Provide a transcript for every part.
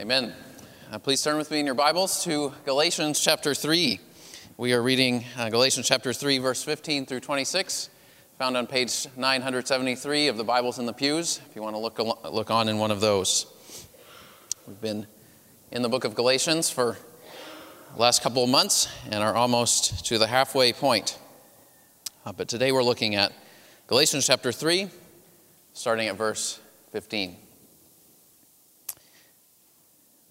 Amen. Uh, please turn with me in your Bibles to Galatians chapter 3. We are reading uh, Galatians chapter 3, verse 15 through 26, found on page 973 of the Bibles in the pews, if you want to look, look on in one of those. We've been in the book of Galatians for the last couple of months and are almost to the halfway point. Uh, but today we're looking at Galatians chapter 3, starting at verse 15.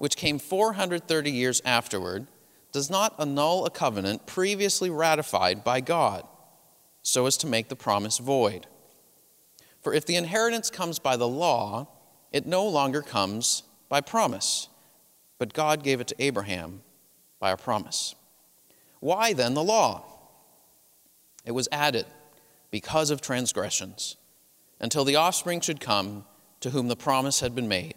which came 430 years afterward, does not annul a covenant previously ratified by God, so as to make the promise void. For if the inheritance comes by the law, it no longer comes by promise, but God gave it to Abraham by a promise. Why then the law? It was added because of transgressions, until the offspring should come to whom the promise had been made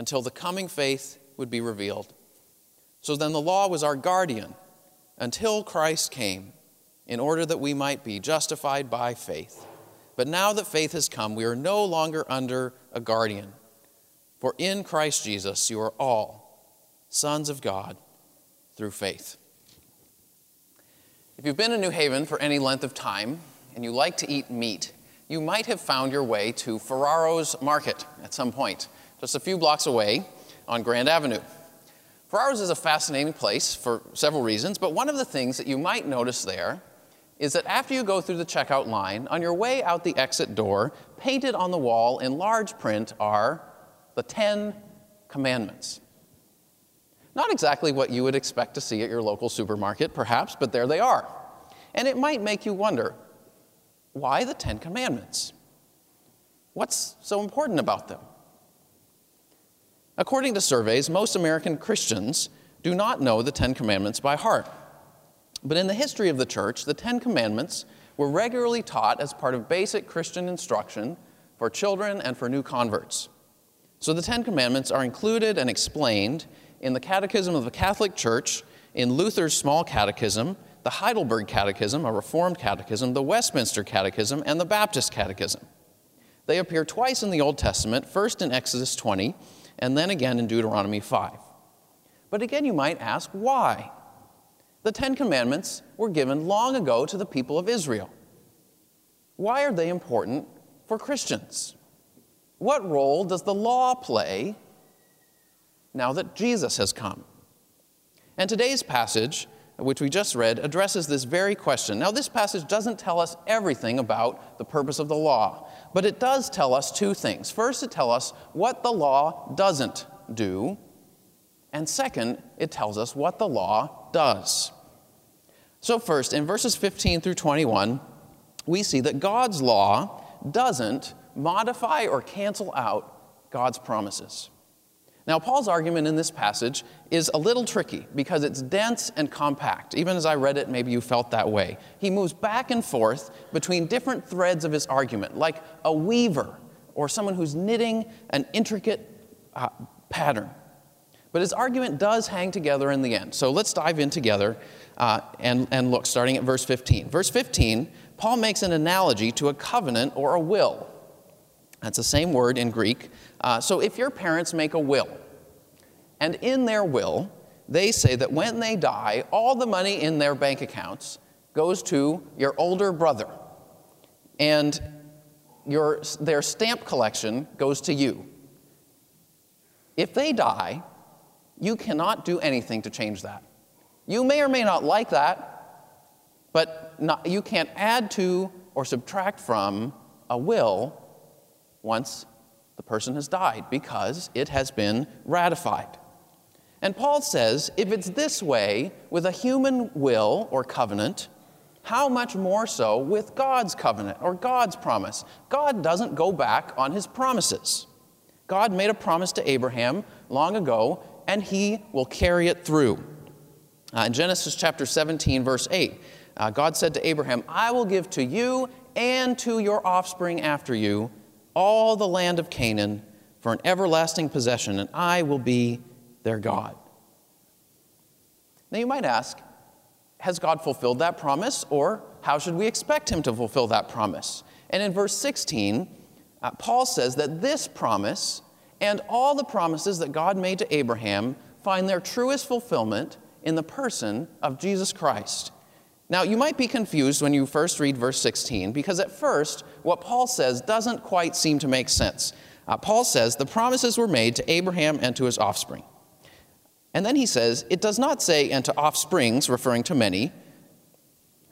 until the coming faith would be revealed. So then the law was our guardian until Christ came, in order that we might be justified by faith. But now that faith has come, we are no longer under a guardian. For in Christ Jesus you are all sons of God through faith. If you've been in New Haven for any length of time and you like to eat meat, you might have found your way to Ferraro's Market at some point just a few blocks away on Grand Avenue. Ferraro's is a fascinating place for several reasons, but one of the things that you might notice there is that after you go through the checkout line, on your way out the exit door, painted on the wall in large print are the Ten Commandments. Not exactly what you would expect to see at your local supermarket, perhaps, but there they are. And it might make you wonder why the Ten Commandments? What's so important about them? According to surveys, most American Christians do not know the Ten Commandments by heart. But in the history of the church, the Ten Commandments were regularly taught as part of basic Christian instruction for children and for new converts. So the Ten Commandments are included and explained in the Catechism of the Catholic Church, in Luther's Small Catechism, the Heidelberg Catechism, a Reformed catechism, the Westminster Catechism, and the Baptist Catechism. They appear twice in the Old Testament, first in Exodus 20 and then again in Deuteronomy 5. But again, you might ask, why? The Ten Commandments were given long ago to the people of Israel. Why are they important for Christians? What role does the law play now that Jesus has come? And today's passage, which we just read, addresses this very question. Now, this passage doesn't tell us everything about the purpose of the law. But it does tell us two things. First, it tells us what the law doesn't do. And second, it tells us what the law does. So, first, in verses 15 through 21, we see that God's law doesn't modify or cancel out God's promises. Now, Paul's argument in this passage is a little tricky because it's dense and compact. Even as I read it, maybe you felt that way. He moves back and forth between different threads of his argument, like a weaver or someone who's knitting an intricate uh, pattern. But his argument does hang together in the end. So let's dive in together uh, and, and look, starting at verse 15. Verse 15, Paul makes an analogy to a covenant or a will. That's the same word in Greek. Uh, so if your parents make a will, and in their will, they say that when they die, all the money in their bank accounts goes to your older brother, and your, their stamp collection goes to you. If they die, you cannot do anything to change that. You may or may not like that, but not, you can't add to or subtract from a will once the person has died because it has been ratified. And Paul says if it's this way with a human will or covenant, how much more so with God's covenant or God's promise? God doesn't go back on his promises. God made a promise to Abraham long ago, and he will carry it through. Uh, in Genesis chapter 17, verse 8, uh, God said to Abraham, I will give to you and to your offspring after you all the land of Canaan for an everlasting possession, and I will be their God. Now you might ask, has God fulfilled that promise, or how should we expect him to fulfill that promise? And in verse 16, uh, Paul says that this promise and all the promises that God made to Abraham find their truest fulfillment in the person of Jesus Christ. Now, you might be confused when you first read verse 16 because at first, what Paul says doesn't quite seem to make sense. Uh, Paul says the promises were made to Abraham and to his offspring. And then he says, it does not say, and to offsprings, referring to many.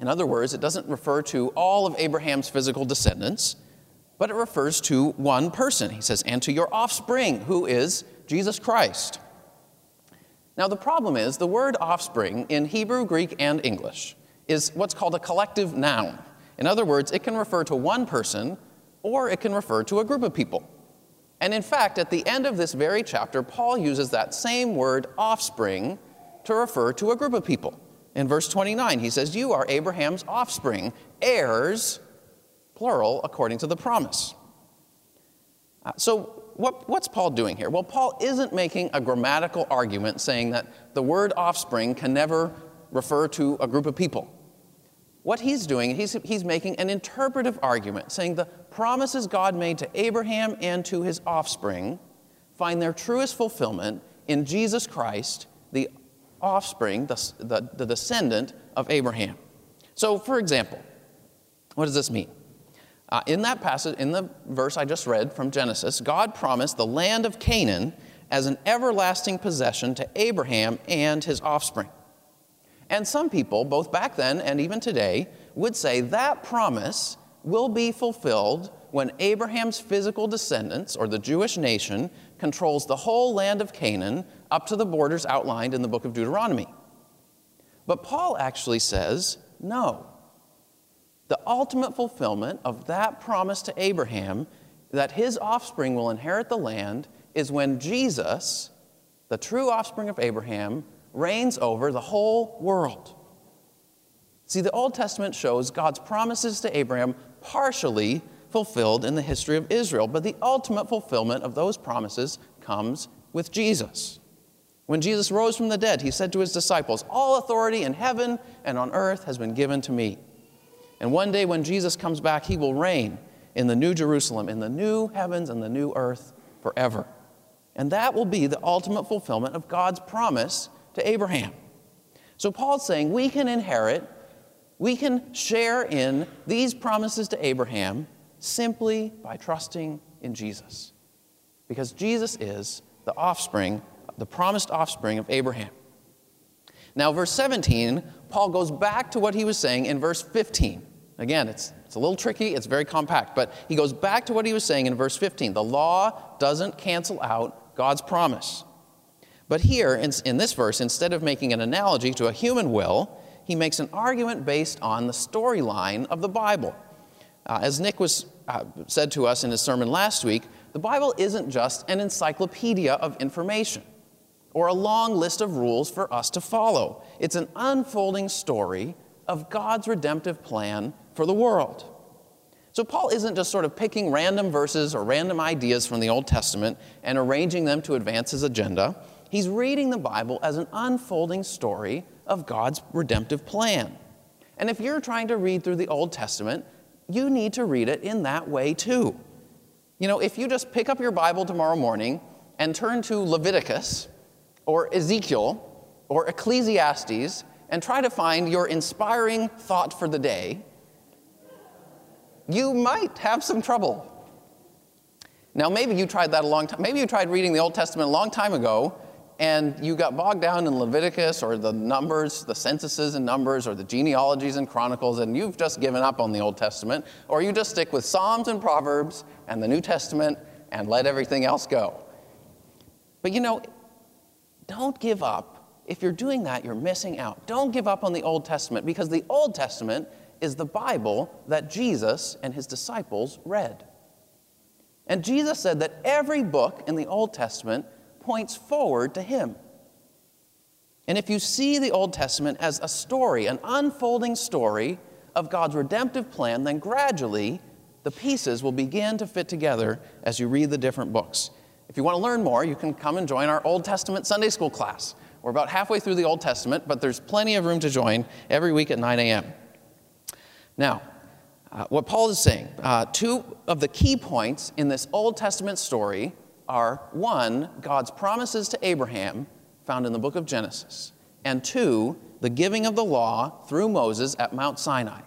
In other words, it doesn't refer to all of Abraham's physical descendants, but it refers to one person. He says, and to your offspring, who is Jesus Christ. Now, the problem is the word offspring in Hebrew, Greek, and English is what's called a collective noun. In other words, it can refer to one person or it can refer to a group of people. And in fact, at the end of this very chapter, Paul uses that same word, offspring, to refer to a group of people. In verse 29, he says, You are Abraham's offspring, heirs, plural, according to the promise. Uh, so, what, what's Paul doing here? Well, Paul isn't making a grammatical argument saying that the word offspring can never refer to a group of people. What he's doing, he's, he's making an interpretive argument, saying the promises God made to Abraham and to his offspring find their truest fulfillment in Jesus Christ, the offspring, the, the, the descendant of Abraham. So, for example, what does this mean? Uh, in that passage, in the verse I just read from Genesis, God promised the land of Canaan as an everlasting possession to Abraham and his offspring. And some people, both back then and even today, would say that promise will be fulfilled when Abraham's physical descendants, or the Jewish nation, controls the whole land of Canaan up to the borders outlined in the book of Deuteronomy. But Paul actually says no. The ultimate fulfillment of that promise to Abraham that his offspring will inherit the land is when Jesus, the true offspring of Abraham, reigns over the whole world. See, the Old Testament shows God's promises to Abraham partially fulfilled in the history of Israel, but the ultimate fulfillment of those promises comes with Jesus. When Jesus rose from the dead, he said to his disciples, All authority in heaven and on earth has been given to me. And one day when Jesus comes back, he will reign in the new Jerusalem, in the new heavens and the new earth forever. And that will be the ultimate fulfillment of God's promise to Abraham. So Paul's saying we can inherit, we can share in these promises to Abraham simply by trusting in Jesus. Because Jesus is the offspring, the promised offspring of Abraham. Now, verse 17, Paul goes back to what he was saying in verse 15. Again, it's, it's a little tricky, it's very compact, but he goes back to what he was saying in verse 15. The law doesn't cancel out God's promise. But here, in, in this verse, instead of making an analogy to a human will, he makes an argument based on the storyline of the Bible. Uh, as Nick was uh, said to us in his sermon last week, the Bible isn't just an encyclopedia of information or a long list of rules for us to follow. It's an unfolding story of God's redemptive plan for the world. So, Paul isn't just sort of picking random verses or random ideas from the Old Testament and arranging them to advance his agenda. He's reading the Bible as an unfolding story of God's redemptive plan. And if you're trying to read through the Old Testament, you need to read it in that way too. You know, if you just pick up your Bible tomorrow morning and turn to Leviticus or Ezekiel or Ecclesiastes and try to find your inspiring thought for the day, you might have some trouble. Now, maybe you tried that a long time. Maybe you tried reading the Old Testament a long time ago, and you got bogged down in Leviticus or the numbers, the censuses and numbers, or the genealogies and chronicles, and you've just given up on the Old Testament, or you just stick with Psalms and Proverbs and the New Testament and let everything else go. But you know, don't give up. If you're doing that, you're missing out. Don't give up on the Old Testament because the Old Testament is the Bible that Jesus and his disciples read. And Jesus said that every book in the Old Testament points forward to him. And if you see the Old Testament as a story, an unfolding story of God's redemptive plan, then gradually the pieces will begin to fit together as you read the different books. If you want to learn more, you can come and join our Old Testament Sunday School class. We're about halfway through the Old Testament, but there's plenty of room to join every week at 9 a.m. Now, uh, what Paul is saying, uh, two of the key points in this Old Testament story are one, God's promises to Abraham, found in the book of Genesis, and two, the giving of the law through Moses at Mount Sinai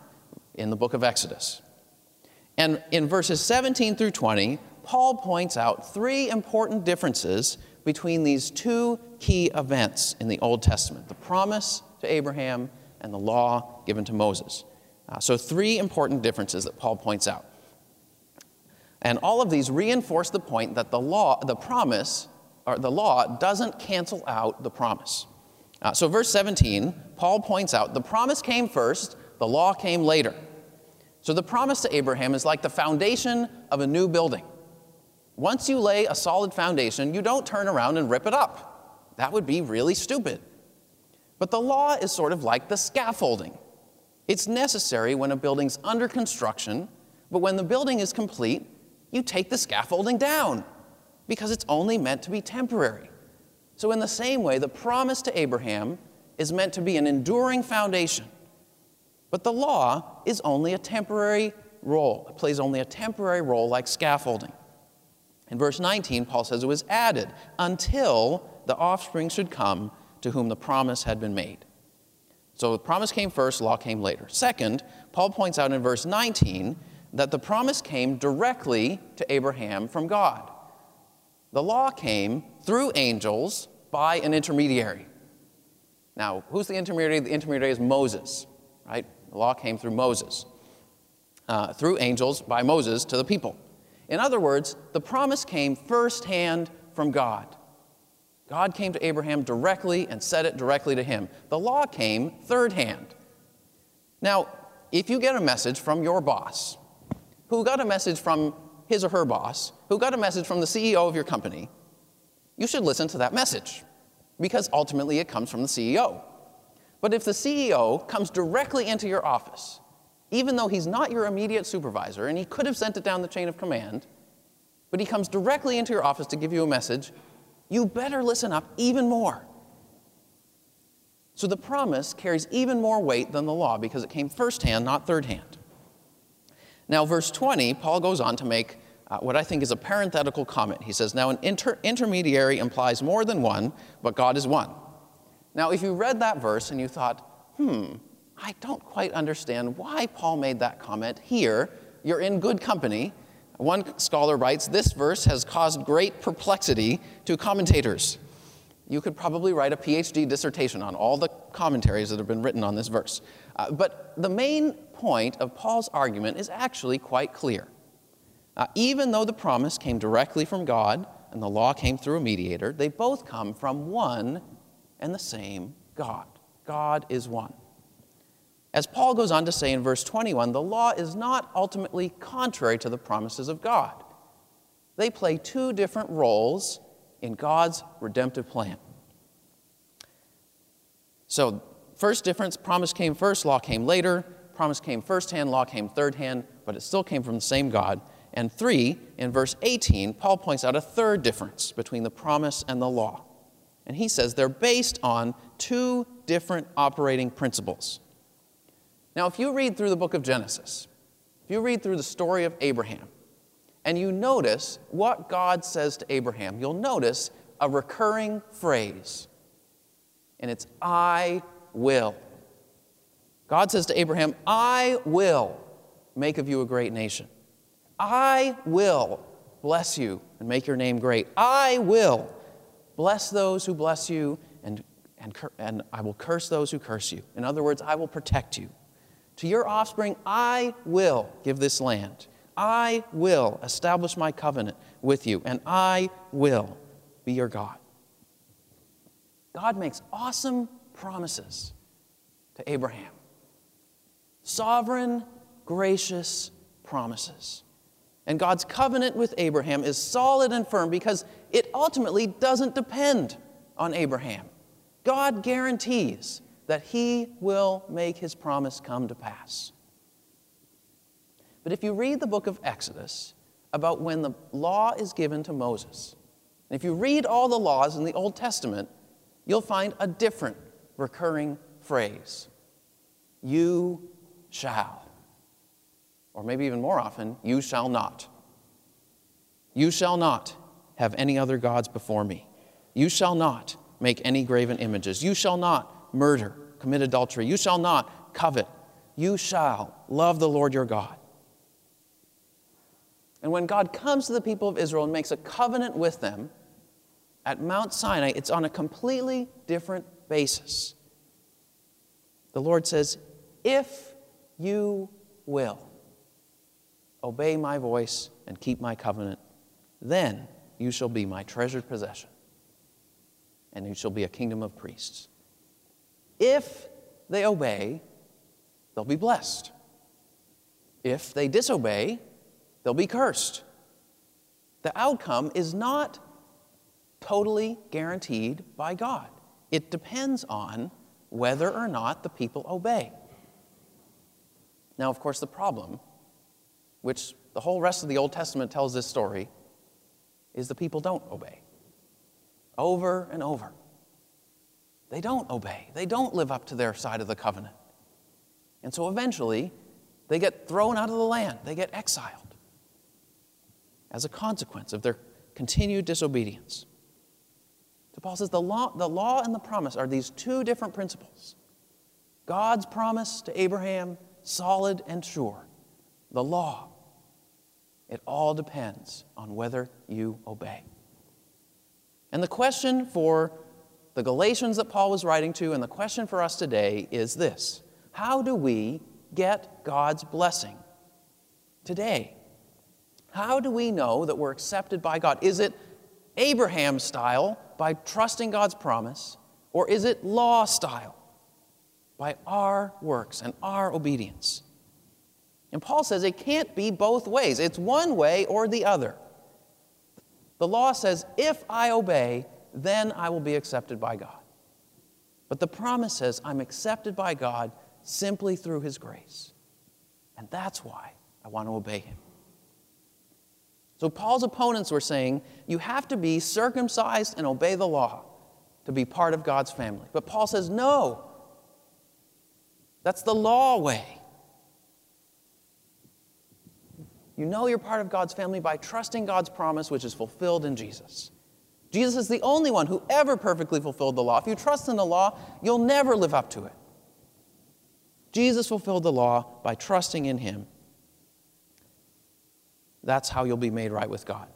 in the book of Exodus. And in verses 17 through 20, Paul points out three important differences between these two key events in the Old Testament the promise to Abraham and the law given to Moses. Uh, so, three important differences that Paul points out. And all of these reinforce the point that the law, the promise, or the law doesn't cancel out the promise. Uh, so, verse 17, Paul points out the promise came first, the law came later. So, the promise to Abraham is like the foundation of a new building. Once you lay a solid foundation, you don't turn around and rip it up. That would be really stupid. But the law is sort of like the scaffolding. It's necessary when a building's under construction, but when the building is complete, you take the scaffolding down because it's only meant to be temporary. So, in the same way, the promise to Abraham is meant to be an enduring foundation. But the law is only a temporary role, it plays only a temporary role like scaffolding. In verse 19, Paul says it was added until the offspring should come to whom the promise had been made. So the promise came first, law came later. Second, Paul points out in verse 19 that the promise came directly to Abraham from God. The law came through angels by an intermediary. Now, who's the intermediary? The intermediary is Moses, right? The law came through Moses, uh, through angels by Moses to the people. In other words, the promise came firsthand from God. God came to Abraham directly and said it directly to him. The law came third hand. Now, if you get a message from your boss, who got a message from his or her boss, who got a message from the CEO of your company, you should listen to that message because ultimately it comes from the CEO. But if the CEO comes directly into your office, even though he's not your immediate supervisor and he could have sent it down the chain of command, but he comes directly into your office to give you a message, you better listen up even more. So the promise carries even more weight than the law because it came firsthand, not third hand. Now, verse 20, Paul goes on to make uh, what I think is a parenthetical comment. He says, Now, an inter- intermediary implies more than one, but God is one. Now, if you read that verse and you thought, hmm, I don't quite understand why Paul made that comment here, you're in good company. One scholar writes, This verse has caused great perplexity to commentators. You could probably write a PhD dissertation on all the commentaries that have been written on this verse. Uh, but the main point of Paul's argument is actually quite clear. Even though the promise came directly from God and the law came through a mediator, they both come from one and the same God. God is one. As Paul goes on to say in verse 21, the law is not ultimately contrary to the promises of God. They play two different roles in God's redemptive plan. So, first difference promise came first, law came later. Promise came first hand, law came third hand, but it still came from the same God. And three, in verse 18, Paul points out a third difference between the promise and the law. And he says they're based on two different operating principles. Now, if you read through the book of Genesis, if you read through the story of Abraham, and you notice what God says to Abraham, you'll notice a recurring phrase, and it's I will. God says to Abraham, I will make of you a great nation. I will bless you and make your name great. I will bless those who bless you, and, and, and I will curse those who curse you. In other words, I will protect you. To your offspring, I will give this land. I will establish my covenant with you, and I will be your God. God makes awesome promises to Abraham. Sovereign, gracious promises. And God's covenant with Abraham is solid and firm because it ultimately doesn't depend on Abraham. God guarantees that he will make his promise come to pass. But if you read the book of Exodus about when the law is given to Moses, and if you read all the laws in the Old Testament, you'll find a different recurring phrase You shall. Or maybe even more often, you shall not. You shall not have any other gods before me. You shall not make any graven images. You shall not murder, commit adultery. You shall not covet. You shall love the Lord your God. And when God comes to the people of Israel and makes a covenant with them at Mount Sinai, it's on a completely different basis. The Lord says, If you will obey my voice and keep my covenant, then you shall be my treasured possession, and you shall be a kingdom of priests. If they obey, they'll be blessed. If they disobey, they'll be cursed. The outcome is not totally guaranteed by God. It depends on whether or not the people obey. Now, of course, the problem, which the whole rest of the Old Testament tells this story, is the people don't obey. Over and over. They don't obey. They don't live up to their side of the covenant. And so eventually, they get thrown out of the land, they get exiled as a consequence of their continued disobedience. So Paul says the law, the law and the promise are these two different principles. God's promise to Abraham, solid and sure. The law, it all depends on whether you obey. And the question for the Galatians that Paul was writing to, and the question for us today is this How do we get God's blessing today? How do we know that we're accepted by God? Is it Abraham style by trusting God's promise, or is it law style by our works and our obedience? And Paul says it can't be both ways, it's one way or the other. The law says, if I obey, then I will be accepted by God. But the promise says, I'm accepted by God simply through His grace. And that's why I want to obey Him. So Paul's opponents were saying, you have to be circumcised and obey the law to be part of God's family. But Paul says, no. That's the law way. You know you're part of God's family by trusting God's promise, which is fulfilled in Jesus. Jesus is the only one who ever perfectly fulfilled the law. If you trust in the law, you'll never live up to it. Jesus fulfilled the law by trusting in him that's how you'll be made right with God.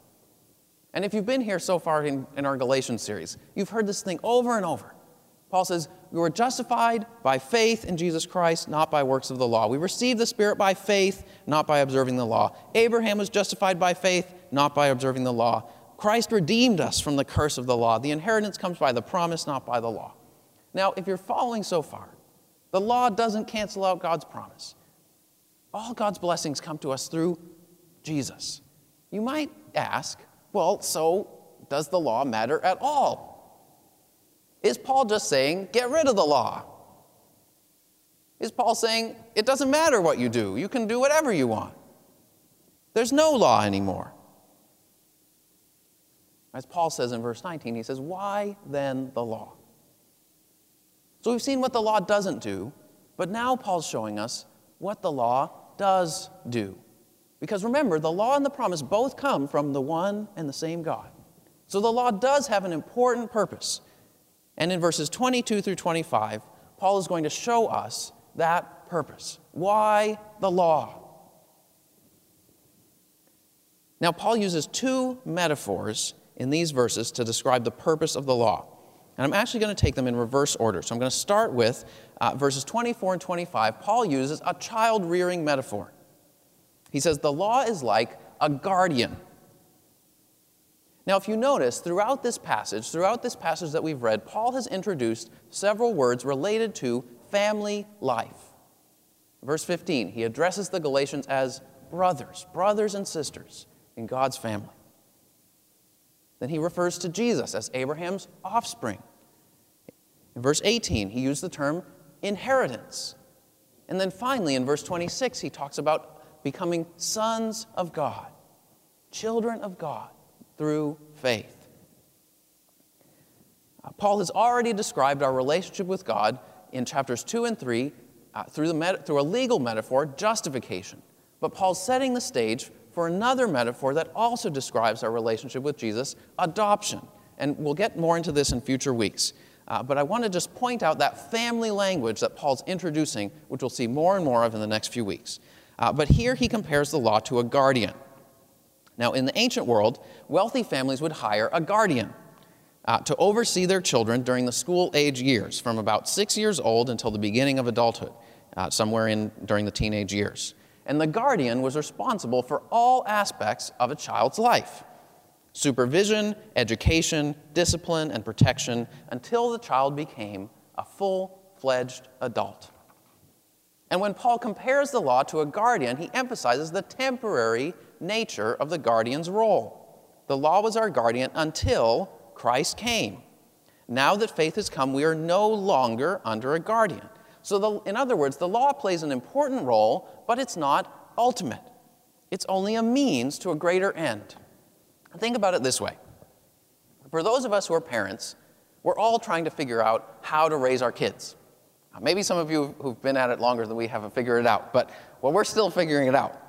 And if you've been here so far in, in our Galatians series, you've heard this thing over and over. Paul says, We were justified by faith in Jesus Christ, not by works of the law. We received the Spirit by faith, not by observing the law. Abraham was justified by faith, not by observing the law. Christ redeemed us from the curse of the law. The inheritance comes by the promise, not by the law. Now, if you're following so far, the law doesn't cancel out God's promise. All God's blessings come to us through Jesus. You might ask, well, so does the law matter at all? Is Paul just saying, get rid of the law? Is Paul saying, it doesn't matter what you do, you can do whatever you want? There's no law anymore. As Paul says in verse 19, he says, Why then the law? So we've seen what the law doesn't do, but now Paul's showing us what the law does do. Because remember, the law and the promise both come from the one and the same God. So the law does have an important purpose. And in verses 22 through 25, Paul is going to show us that purpose. Why the law? Now, Paul uses two metaphors in these verses to describe the purpose of the law. And I'm actually going to take them in reverse order. So I'm going to start with uh, verses 24 and 25. Paul uses a child rearing metaphor. He says, The law is like a guardian. Now, if you notice, throughout this passage, throughout this passage that we've read, Paul has introduced several words related to family life. Verse 15, he addresses the Galatians as brothers, brothers and sisters in God's family. Then he refers to Jesus as Abraham's offspring. In verse 18, he used the term inheritance. And then finally, in verse 26, he talks about becoming sons of God, children of God through faith. Uh, Paul has already described our relationship with God in chapters 2 and 3 uh, through, met- through a legal metaphor, justification. But Paul's setting the stage for another metaphor that also describes our relationship with Jesus adoption. And we'll get more into this in future weeks. Uh, but I want to just point out that family language that Paul's introducing, which we'll see more and more of in the next few weeks. Uh, but here he compares the law to a guardian. Now, in the ancient world, wealthy families would hire a guardian uh, to oversee their children during the school age years, from about six years old until the beginning of adulthood, uh, somewhere in during the teenage years. And the guardian was responsible for all aspects of a child's life supervision, education, discipline, and protection until the child became a full fledged adult. And when Paul compares the law to a guardian, he emphasizes the temporary nature of the guardian's role. The law was our guardian until Christ came. Now that faith has come, we are no longer under a guardian. So, the, in other words, the law plays an important role, but it's not ultimate. It's only a means to a greater end. Think about it this way for those of us who are parents, we're all trying to figure out how to raise our kids. Maybe some of you who've been at it longer than we haven't figured it out, but well, we're still figuring it out.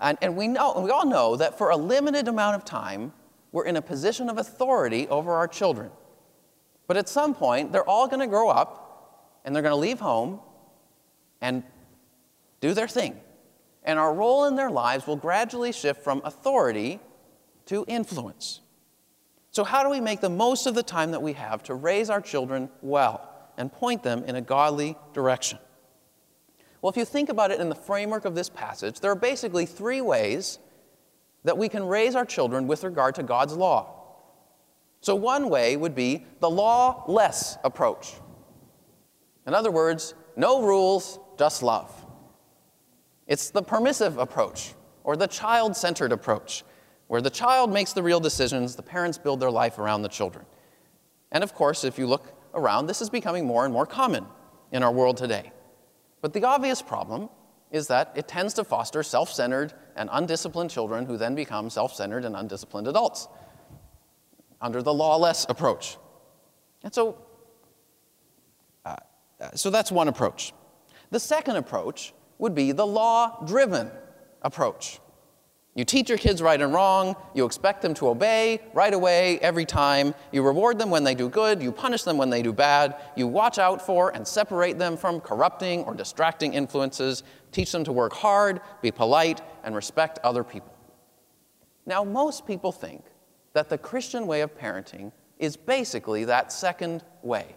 And, and we, know, we all know that for a limited amount of time, we're in a position of authority over our children. But at some point, they're all going to grow up and they're going to leave home and do their thing. And our role in their lives will gradually shift from authority to influence. So, how do we make the most of the time that we have to raise our children well and point them in a godly direction? Well, if you think about it in the framework of this passage, there are basically three ways that we can raise our children with regard to God's law. So, one way would be the law less approach. In other words, no rules, just love. It's the permissive approach or the child centered approach, where the child makes the real decisions, the parents build their life around the children. And of course, if you look around, this is becoming more and more common in our world today. But the obvious problem is that it tends to foster self centered and undisciplined children who then become self centered and undisciplined adults under the lawless approach. And so uh, so that's one approach. The second approach would be the law driven approach. You teach your kids right and wrong, you expect them to obey right away, every time. You reward them when they do good, you punish them when they do bad. You watch out for and separate them from corrupting or distracting influences. Teach them to work hard, be polite, and respect other people. Now, most people think that the Christian way of parenting is basically that second way.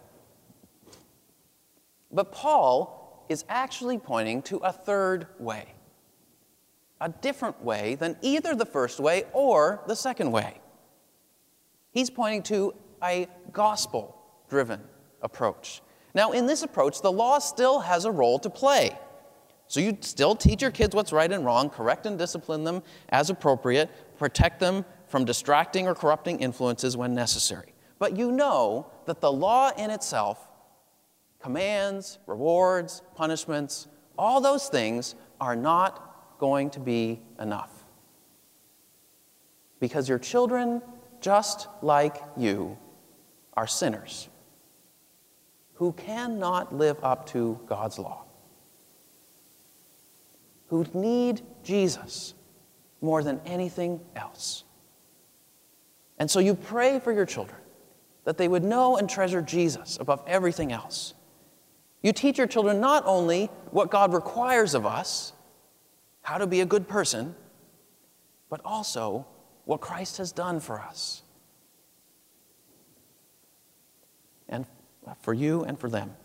But Paul is actually pointing to a third way, a different way than either the first way or the second way. He's pointing to a gospel driven approach. Now, in this approach, the law still has a role to play. So you still teach your kids what's right and wrong, correct and discipline them as appropriate, protect them from distracting or corrupting influences when necessary. But you know that the law in itself commands, rewards, punishments, all those things are not going to be enough. Because your children, just like you, are sinners who cannot live up to God's law, who need Jesus more than anything else. And so you pray for your children that they would know and treasure Jesus above everything else you teach your children not only what God requires of us, how to be a good person, but also what Christ has done for us. And for you and for them.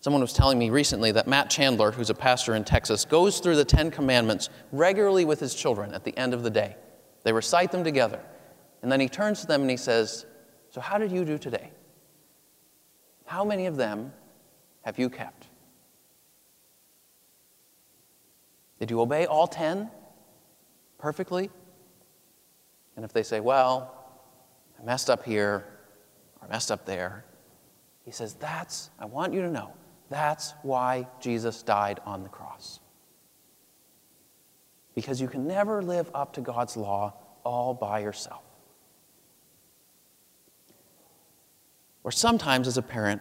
Someone was telling me recently that Matt Chandler, who's a pastor in Texas, goes through the Ten Commandments regularly with his children at the end of the day. They recite them together. And then he turns to them and he says, So, how did you do today? How many of them have you kept? Did you obey all 10 perfectly? And if they say, Well, I messed up here or I messed up there, he says, That's, I want you to know, that's why Jesus died on the cross. Because you can never live up to God's law all by yourself. Or sometimes, as a parent,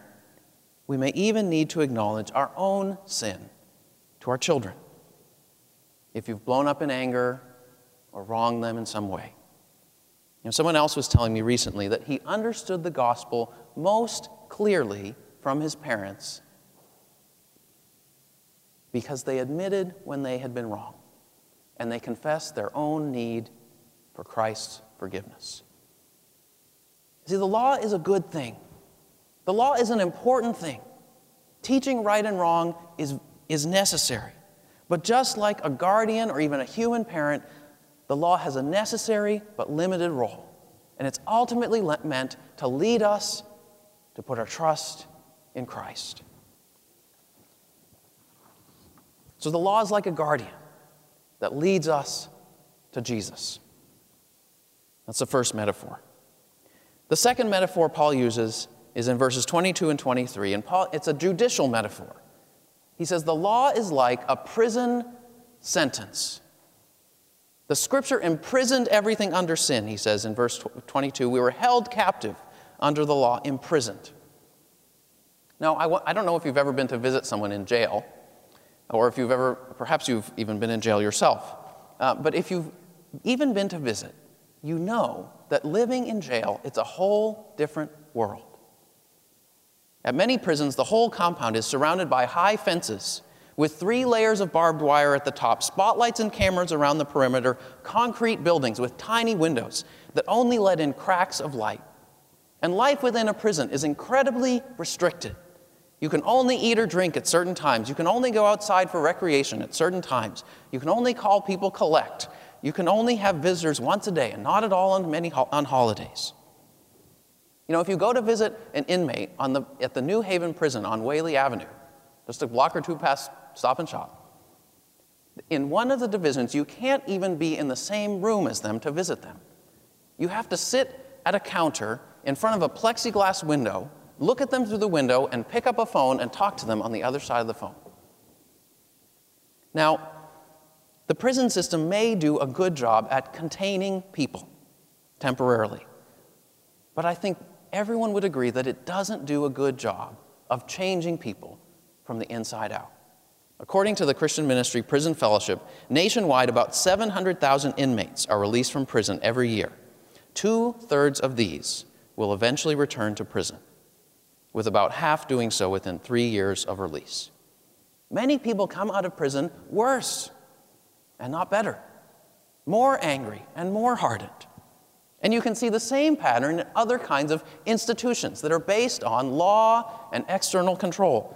we may even need to acknowledge our own sin to our children. If you've blown up in anger or wronged them in some way. You know, someone else was telling me recently that he understood the gospel most clearly from his parents because they admitted when they had been wrong and they confessed their own need for Christ's forgiveness. See, the law is a good thing. The law is an important thing. Teaching right and wrong is, is necessary. But just like a guardian or even a human parent, the law has a necessary but limited role. And it's ultimately meant to lead us to put our trust in Christ. So the law is like a guardian that leads us to Jesus. That's the first metaphor. The second metaphor Paul uses is in verses 22 and 23. And Paul, it's a judicial metaphor. He says, The law is like a prison sentence. The scripture imprisoned everything under sin, he says in verse 22. We were held captive under the law, imprisoned. Now, I w- I don't know if you've ever been to visit someone in jail, or if you've ever, perhaps you've even been in jail yourself. Uh, but if you've even been to visit, you know that living in jail, it's a whole different world. At many prisons, the whole compound is surrounded by high fences with three layers of barbed wire at the top, spotlights and cameras around the perimeter, concrete buildings with tiny windows that only let in cracks of light. And life within a prison is incredibly restricted. You can only eat or drink at certain times. You can only go outside for recreation at certain times. You can only call people collect. You can only have visitors once a day and not at all on many ho- on holidays. You know, if you go to visit an inmate the, at the New Haven prison on Whalley Avenue, just a block or two past Stop and Shop, in one of the divisions, you can't even be in the same room as them to visit them. You have to sit at a counter in front of a plexiglass window, look at them through the window, and pick up a phone and talk to them on the other side of the phone. Now, the prison system may do a good job at containing people temporarily, but I think everyone would agree that it doesn't do a good job of changing people from the inside out. According to the Christian ministry Prison Fellowship, nationwide about 700,000 inmates are released from prison every year. Two thirds of these will eventually return to prison, with about half doing so within three years of release. Many people come out of prison worse and not better, more angry and more hardened. And you can see the same pattern in other kinds of institutions that are based on law and external control.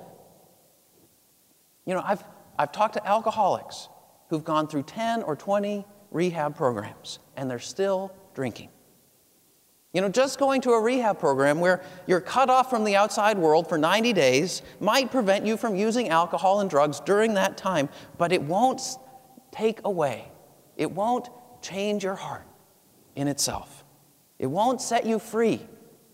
You know, I've, I've talked to alcoholics who've gone through 10 or 20 rehab programs, and they're still drinking. You know, just going to a rehab program where you're cut off from the outside world for 90 days might prevent you from using alcohol and drugs during that time, but it won't take away, it won't change your heart in itself. It won't set you free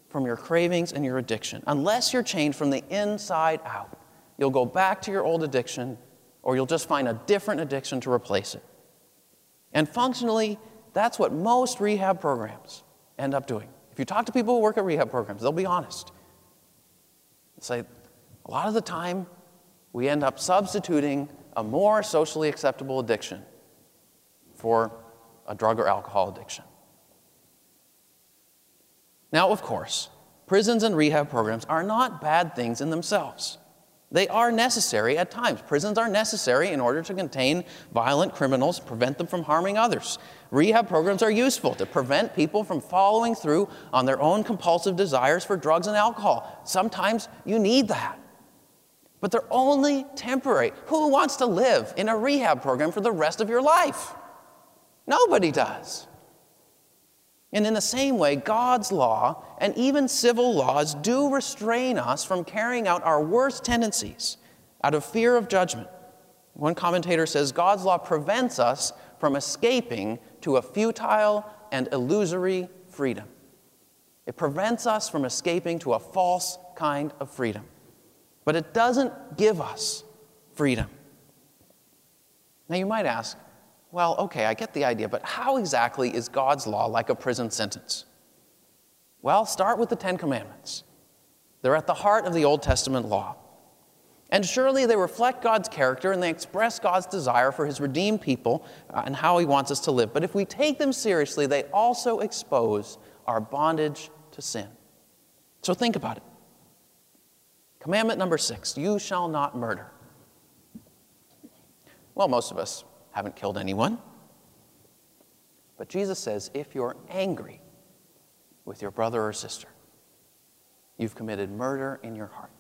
from your cravings and your addiction unless you're changed from the inside out. You'll go back to your old addiction or you'll just find a different addiction to replace it. And functionally, that's what most rehab programs end up doing. If you talk to people who work at rehab programs, they'll be honest. They say, a lot of the time, we end up substituting a more socially acceptable addiction for a drug or alcohol addiction. Now, of course, prisons and rehab programs are not bad things in themselves. They are necessary at times. Prisons are necessary in order to contain violent criminals, prevent them from harming others. Rehab programs are useful to prevent people from following through on their own compulsive desires for drugs and alcohol. Sometimes you need that. But they're only temporary. Who wants to live in a rehab program for the rest of your life? Nobody does. And in the same way, God's law and even civil laws do restrain us from carrying out our worst tendencies out of fear of judgment. One commentator says God's law prevents us from escaping to a futile and illusory freedom. It prevents us from escaping to a false kind of freedom. But it doesn't give us freedom. Now, you might ask, well, okay, I get the idea, but how exactly is God's law like a prison sentence? Well, start with the Ten Commandments. They're at the heart of the Old Testament law. And surely they reflect God's character and they express God's desire for his redeemed people uh, and how he wants us to live. But if we take them seriously, they also expose our bondage to sin. So think about it. Commandment number six you shall not murder. Well, most of us haven't killed anyone. But Jesus says if you're angry with your brother or sister, you've committed murder in your heart.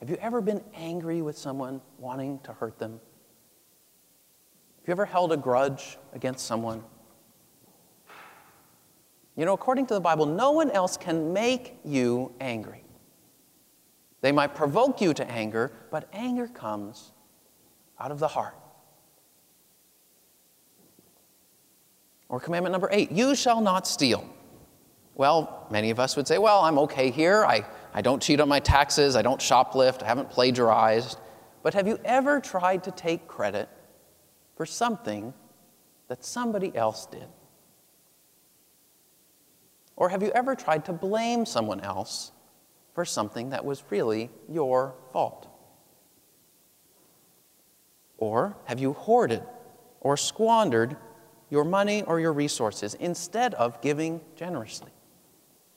Have you ever been angry with someone wanting to hurt them? Have you ever held a grudge against someone? You know, according to the Bible, no one else can make you angry. They might provoke you to anger, but anger comes out of the heart. Or commandment number eight, you shall not steal. Well, many of us would say, well, I'm okay here. I, I don't cheat on my taxes. I don't shoplift. I haven't plagiarized. But have you ever tried to take credit for something that somebody else did? Or have you ever tried to blame someone else for something that was really your fault? Or have you hoarded or squandered your money or your resources instead of giving generously.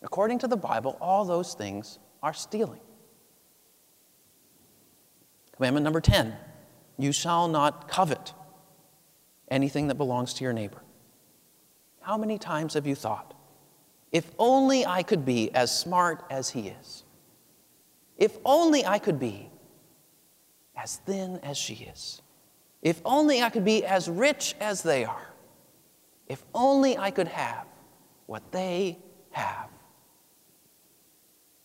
According to the Bible, all those things are stealing. Commandment number 10 you shall not covet anything that belongs to your neighbor. How many times have you thought, if only I could be as smart as he is? If only I could be as thin as she is? If only I could be as rich as they are? If only I could have what they have.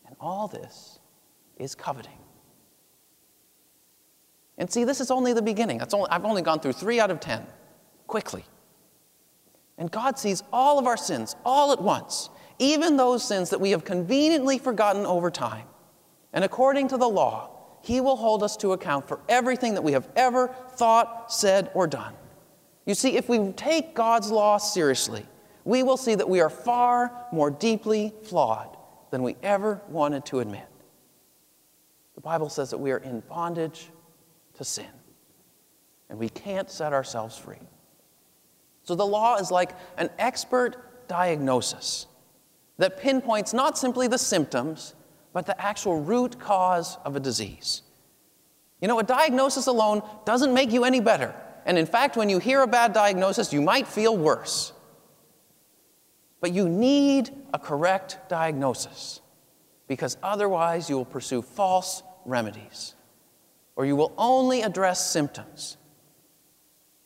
And all this is coveting. And see, this is only the beginning. Only, I've only gone through three out of ten quickly. And God sees all of our sins all at once, even those sins that we have conveniently forgotten over time. And according to the law, He will hold us to account for everything that we have ever thought, said, or done. You see, if we take God's law seriously, we will see that we are far more deeply flawed than we ever wanted to admit. The Bible says that we are in bondage to sin, and we can't set ourselves free. So the law is like an expert diagnosis that pinpoints not simply the symptoms, but the actual root cause of a disease. You know, a diagnosis alone doesn't make you any better. And in fact, when you hear a bad diagnosis, you might feel worse. But you need a correct diagnosis because otherwise you will pursue false remedies or you will only address symptoms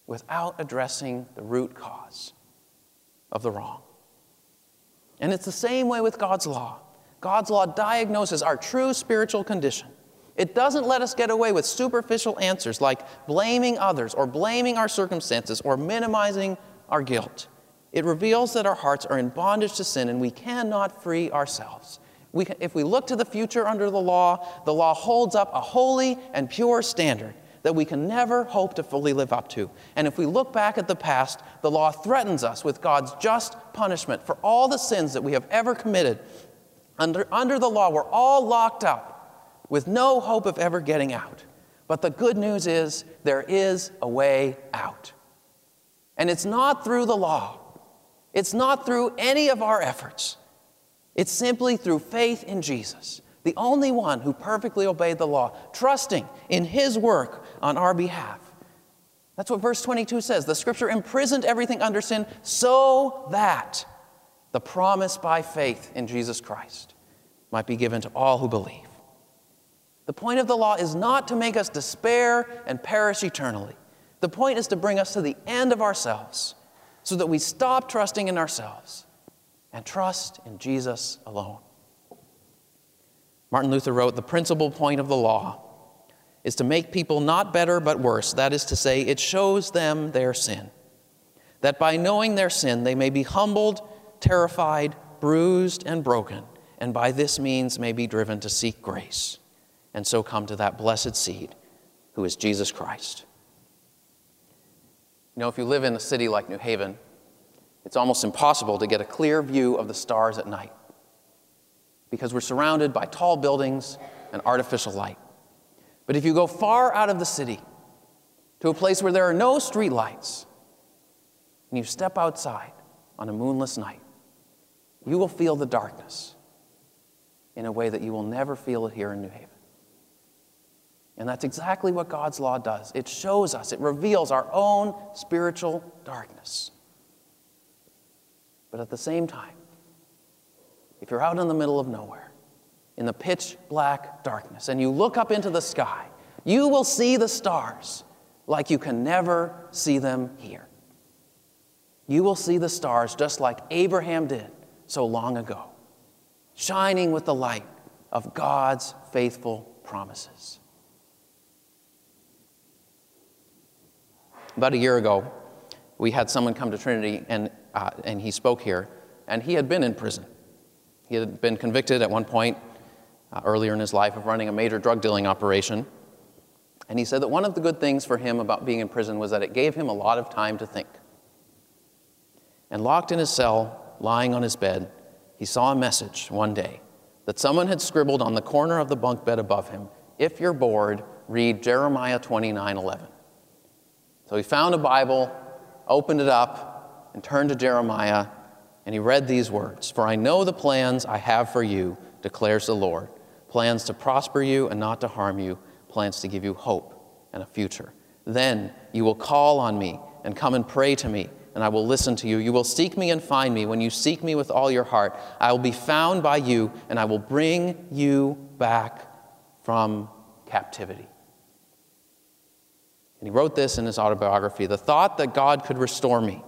without addressing the root cause of the wrong. And it's the same way with God's law. God's law diagnoses our true spiritual condition it doesn't let us get away with superficial answers like blaming others or blaming our circumstances or minimizing our guilt. It reveals that our hearts are in bondage to sin and we cannot free ourselves. We if we look to the future under the law, the law holds up a holy and pure standard that we can never hope to fully live up to. And if we look back at the past, the law threatens us with God's just punishment for all the sins that we have ever committed. Under, under the law, we're all locked up with no hope of ever getting out. But the good news is there is a way out. And it's not through the law, it's not through any of our efforts. It's simply through faith in Jesus, the only one who perfectly obeyed the law, trusting in his work on our behalf. That's what verse 22 says. The scripture imprisoned everything under sin so that the promise by faith in Jesus Christ might be given to all who believe. The point of the law is not to make us despair and perish eternally. The point is to bring us to the end of ourselves so that we stop trusting in ourselves and trust in Jesus alone. Martin Luther wrote The principal point of the law is to make people not better but worse. That is to say, it shows them their sin. That by knowing their sin, they may be humbled, terrified, bruised, and broken, and by this means may be driven to seek grace, and so come to that blessed seed who is Jesus Christ. You know, if you live in a city like New Haven, it's almost impossible to get a clear view of the stars at night because we're surrounded by tall buildings and artificial light. But if you go far out of the city to a place where there are no street lights, and you step outside on a moonless night, you will feel the darkness in a way that you will never feel it here in New Haven. And that's exactly what God's law does. It shows us, it reveals our own spiritual darkness. But at the same time, if you're out in the middle of nowhere, in the pitch black darkness, and you look up into the sky, you will see the stars like you can never see them here. You will see the stars just like Abraham did so long ago, shining with the light of God's faithful promises. About a year ago, we had someone come to Trinity and, uh, and he spoke here, and he had been in prison. He had been convicted at one point uh, earlier in his life of running a major drug dealing operation. And he said that one of the good things for him about being in prison was that it gave him a lot of time to think. And locked in his cell, lying on his bed, he saw a message one day that someone had scribbled on the corner of the bunk bed above him If you're bored, read Jeremiah 29 11. So he found a Bible, opened it up, and turned to Jeremiah and he read these words For I know the plans I have for you, declares the Lord plans to prosper you and not to harm you, plans to give you hope and a future. Then you will call on me and come and pray to me, and I will listen to you. You will seek me and find me when you seek me with all your heart. I will be found by you, and I will bring you back from captivity. And he wrote this in his autobiography The thought that God could restore me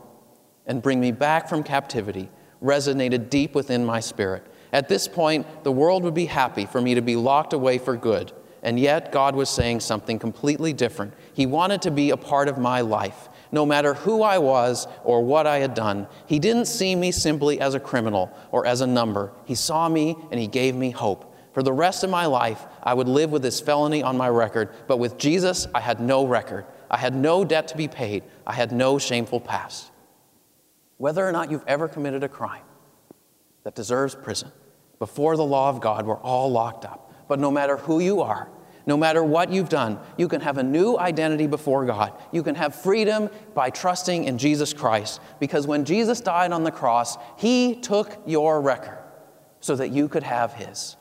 and bring me back from captivity resonated deep within my spirit. At this point, the world would be happy for me to be locked away for good. And yet, God was saying something completely different. He wanted to be a part of my life. No matter who I was or what I had done, He didn't see me simply as a criminal or as a number. He saw me and He gave me hope. For the rest of my life, I would live with this felony on my record, but with Jesus, I had no record. I had no debt to be paid. I had no shameful past whether or not you've ever committed a crime that deserves prison, before the law of God, we're all locked up. But no matter who you are, no matter what you've done, you can have a new identity before God. You can have freedom by trusting in Jesus Christ. Because when Jesus died on the cross, He took your record so that you could have His.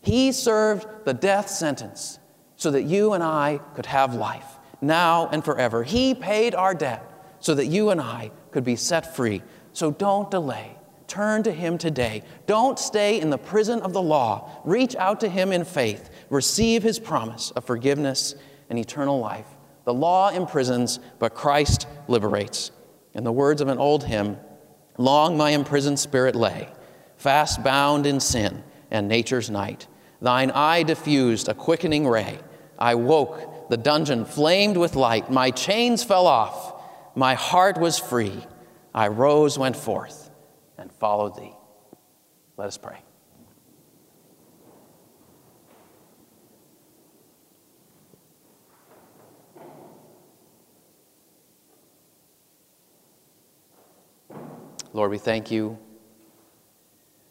He served the death sentence so that you and I could have life now and forever. He paid our debt so that you and I could be set free. So don't delay. Turn to Him today. Don't stay in the prison of the law. Reach out to Him in faith. Receive His promise of forgiveness and eternal life. The law imprisons, but Christ liberates. In the words of an old hymn, long my imprisoned spirit lay, fast bound in sin and nature's night. Thine eye diffused a quickening ray. I woke, the dungeon flamed with light. My chains fell off my heart was free. I rose, went forth, and followed thee. Let us pray. Lord, we thank you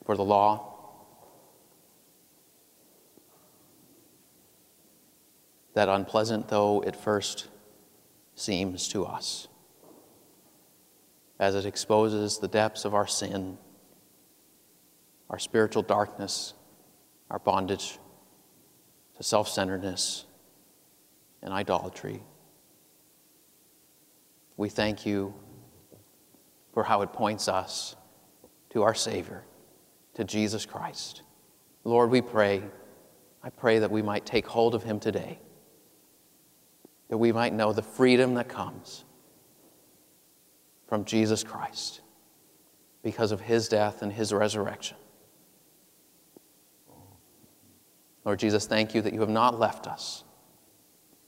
for the law. That unpleasant though it first seems to us as it exposes the depths of our sin, our spiritual darkness, our bondage to self centeredness and idolatry. We thank you for how it points us to our Savior, to Jesus Christ. Lord, we pray, I pray that we might take hold of him today, that we might know the freedom that comes from Jesus Christ because of his death and his resurrection. Lord Jesus, thank you that you have not left us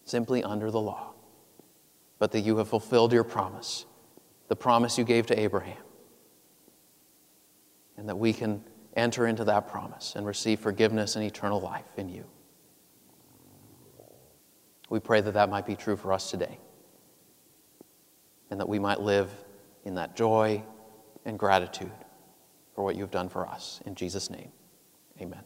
simply under the law, but that you have fulfilled your promise, the promise you gave to Abraham, and that we can enter into that promise and receive forgiveness and eternal life in you. We pray that that might be true for us today, and that we might live in that joy and gratitude for what you've done for us. In Jesus' name, amen.